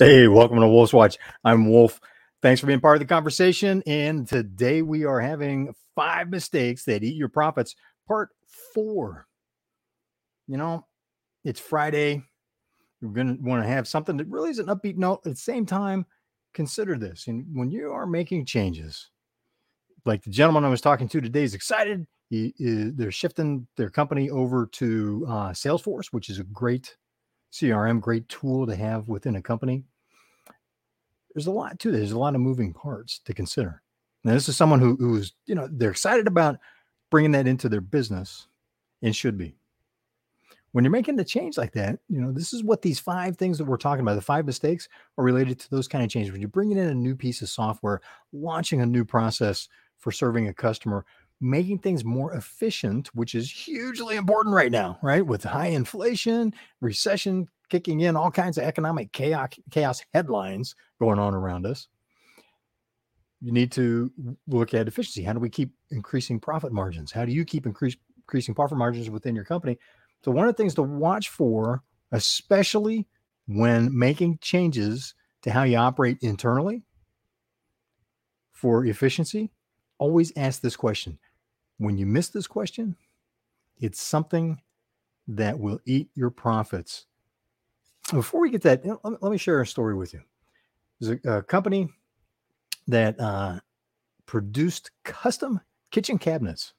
Hey, welcome to Wolf's Watch. I'm Wolf. Thanks for being part of the conversation. And today we are having five mistakes that eat your profits, part four. You know, it's Friday. You're going to want to have something that really is an upbeat note. At the same time, consider this. And when you are making changes, like the gentleman I was talking to today is excited. He, is, they're shifting their company over to uh, Salesforce, which is a great CRM, great tool to have within a company. There's a lot to this. There's a lot of moving parts to consider. Now, this is someone who, who's, you know, they're excited about bringing that into their business and should be. When you're making the change like that, you know, this is what these five things that we're talking about, the five mistakes are related to those kind of changes. When you're bringing in a new piece of software, launching a new process for serving a customer, making things more efficient, which is hugely important right now, right? With high inflation, recession kicking in, all kinds of economic chaos, chaos headlines going on around us. You need to look at efficiency. How do we keep increasing profit margins? How do you keep increase, increasing profit margins within your company? So, one of the things to watch for, especially when making changes to how you operate internally for efficiency, always ask this question when you miss this question, it's something that will eat your profits. Before we get that, let me share a story with you. There's a, a company that uh, produced custom kitchen cabinets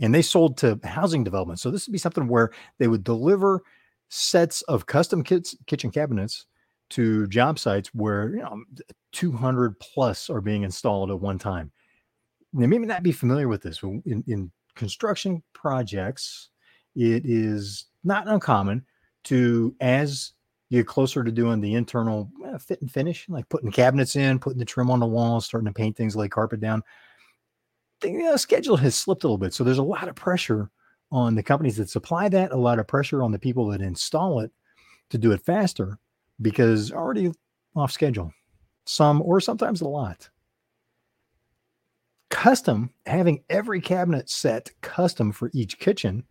and they sold to housing development. So this would be something where they would deliver sets of custom kits, kitchen cabinets to job sites where you know 200 plus are being installed at one time they may not be familiar with this. In, in construction projects, it is not uncommon to, as you get closer to doing the internal uh, fit and finish, like putting cabinets in, putting the trim on the walls, starting to paint things, lay carpet down, the uh, schedule has slipped a little bit. So there's a lot of pressure on the companies that supply that, a lot of pressure on the people that install it to do it faster because already off schedule, some or sometimes a lot custom, having every cabinet set custom for each kitchen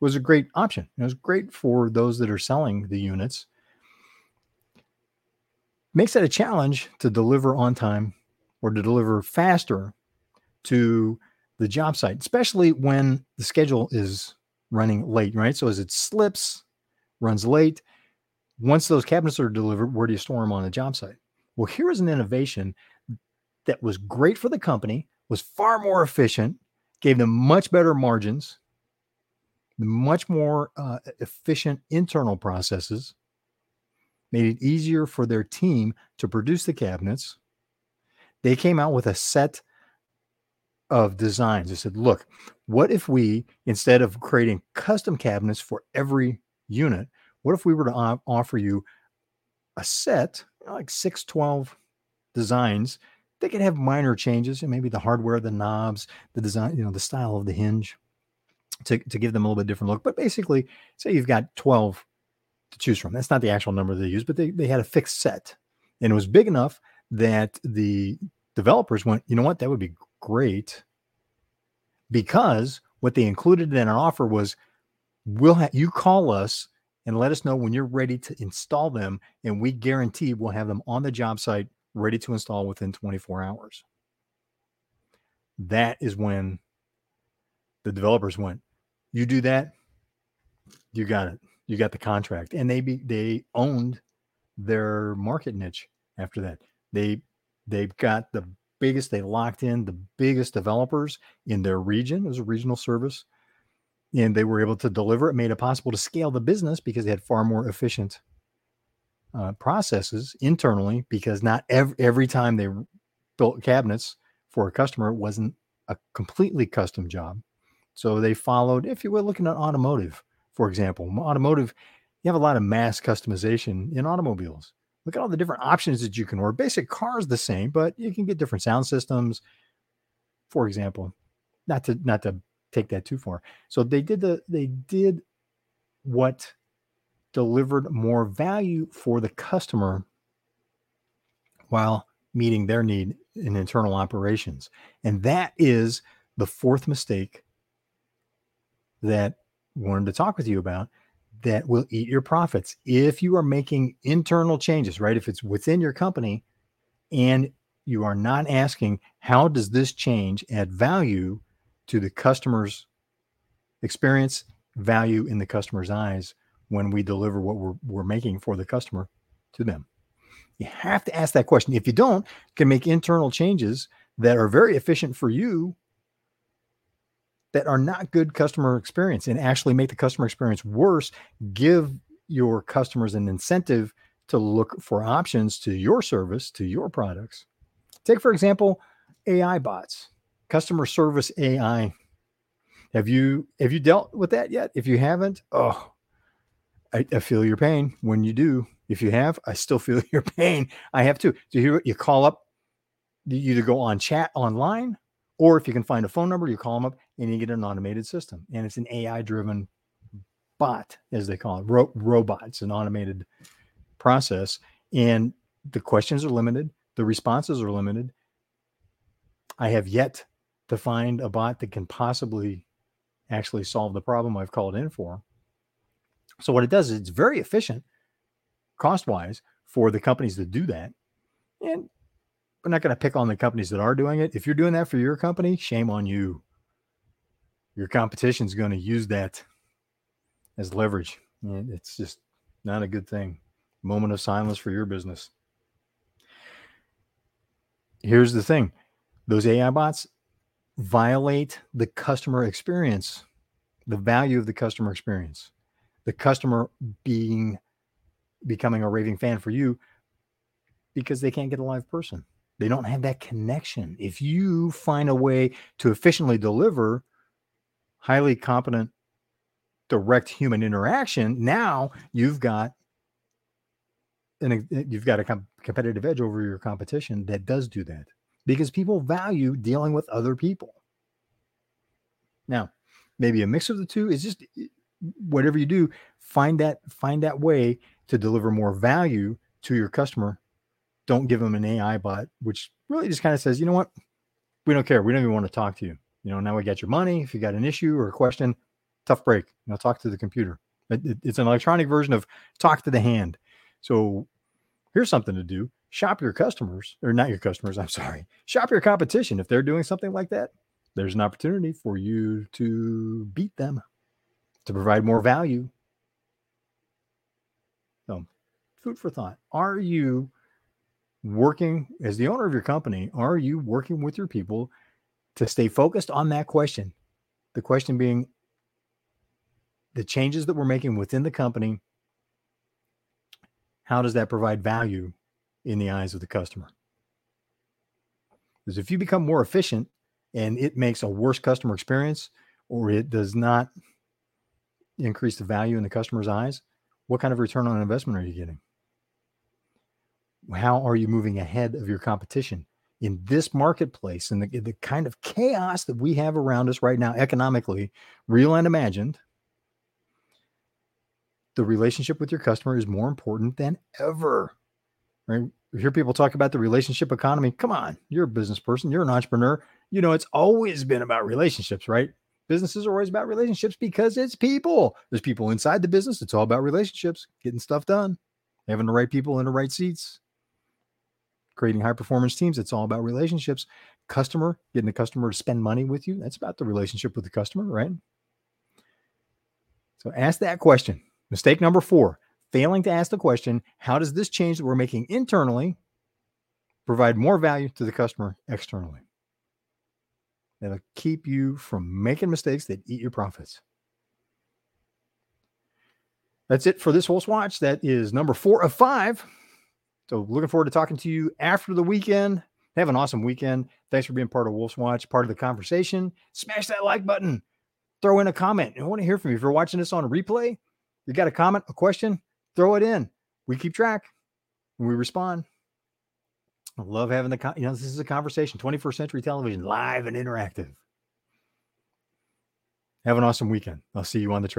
was a great option. It was great for those that are selling the units. Makes it a challenge to deliver on time or to deliver faster to the job site, especially when the schedule is running late, right? So as it slips, runs late, once those cabinets are delivered, where do you store them on the job site? Well, here is an innovation that was great for the company, was far more efficient, gave them much better margins, much more uh, efficient internal processes, made it easier for their team to produce the cabinets. They came out with a set of designs. They said, look, what if we, instead of creating custom cabinets for every unit, what if we were to offer you a set, like six, 12 designs they could have minor changes and maybe the hardware, the knobs, the design, you know, the style of the hinge to, to give them a little bit different look. But basically, say you've got 12 to choose from. That's not the actual number they use, but they, they had a fixed set. And it was big enough that the developers went, you know what, that would be great because what they included in an offer was we'll have you call us and let us know when you're ready to install them and we guarantee we'll have them on the job site ready to install within 24 hours. That is when the developers went, you do that, you got it. You got the contract. And they be, they owned their market niche after that. They they've got the biggest, they locked in the biggest developers in their region. It was a regional service. And they were able to deliver. It made it possible to scale the business because they had far more efficient uh, processes internally because not every, every time they built cabinets for a customer wasn't a completely custom job. So they followed, if you were looking at automotive, for example, automotive, you have a lot of mass customization in automobiles. Look at all the different options that you can order. Basic cars the same, but you can get different sound systems. For example, not to not to take that too far. So they did the they did what delivered more value for the customer while meeting their need in internal operations. And that is the fourth mistake that wanted to talk with you about. that will eat your profits if you are making internal changes, right? If it's within your company and you are not asking, how does this change add value to the customer's experience, value in the customer's eyes when we deliver what we're, we're making for the customer to them? You have to ask that question. If you don't, you can make internal changes that are very efficient for you that are not good customer experience and actually make the customer experience worse, give your customers an incentive to look for options to your service, to your products. Take, for example, AI bots, customer service AI. Have you have you dealt with that yet? If you haven't, oh, I, I feel your pain when you do. If you have, I still feel your pain. I have too. Do you you call up? You either go on chat online, or if you can find a phone number, you call them up and you get an automated system. And it's an AI driven bot, as they call it, Ro- robot. It's an automated process. And the questions are limited, the responses are limited. I have yet to find a bot that can possibly actually solve the problem I've called in for. So, what it does is it's very efficient cost wise for the companies that do that. And we're not going to pick on the companies that are doing it. If you're doing that for your company, shame on you. Your competition is going to use that as leverage. It's just not a good thing. Moment of silence for your business. Here's the thing those AI bots violate the customer experience, the value of the customer experience, the customer being becoming a raving fan for you because they can't get a live person. They don't have that connection. If you find a way to efficiently deliver highly competent direct human interaction, now you've got and you've got a com- competitive edge over your competition that does do that because people value dealing with other people. Now, maybe a mix of the two is just whatever you do, find that find that way to deliver more value to your customer. Don't give them an AI bot, which really just kind of says, you know what? We don't care. We don't even want to talk to you. You know, now we got your money. If you got an issue or a question, tough break. You know, talk to the computer. It, it, it's an electronic version of talk to the hand. So here's something to do. Shop your customers, or not your customers, I'm sorry. Shop your competition. If they're doing something like that, there's an opportunity for you to beat them, to provide more value so, food for thought. Are you working as the owner of your company? Are you working with your people to stay focused on that question? The question being the changes that we're making within the company, how does that provide value in the eyes of the customer? Because if you become more efficient and it makes a worse customer experience or it does not increase the value in the customer's eyes, what kind of return on investment are you getting? How are you moving ahead of your competition in this marketplace and the, the kind of chaos that we have around us right now, economically, real and imagined? The relationship with your customer is more important than ever. Right? We hear people talk about the relationship economy. Come on, you're a business person, you're an entrepreneur. You know, it's always been about relationships, right? Businesses are always about relationships because it's people. There's people inside the business. It's all about relationships, getting stuff done, having the right people in the right seats, creating high performance teams. It's all about relationships. Customer, getting the customer to spend money with you. That's about the relationship with the customer, right? So ask that question. Mistake number four failing to ask the question how does this change that we're making internally provide more value to the customer externally? That'll keep you from making mistakes that eat your profits. That's it for this Wolf's Watch. That is number four of five. So looking forward to talking to you after the weekend. Have an awesome weekend. Thanks for being part of Wolf's Watch, part of the conversation. Smash that like button. Throw in a comment. I want to hear from you. If you're watching this on a replay, you got a comment, a question, throw it in. We keep track and we respond. Love having the, you know, this is a conversation, 21st century television, live and interactive. Have an awesome weekend. I'll see you on the.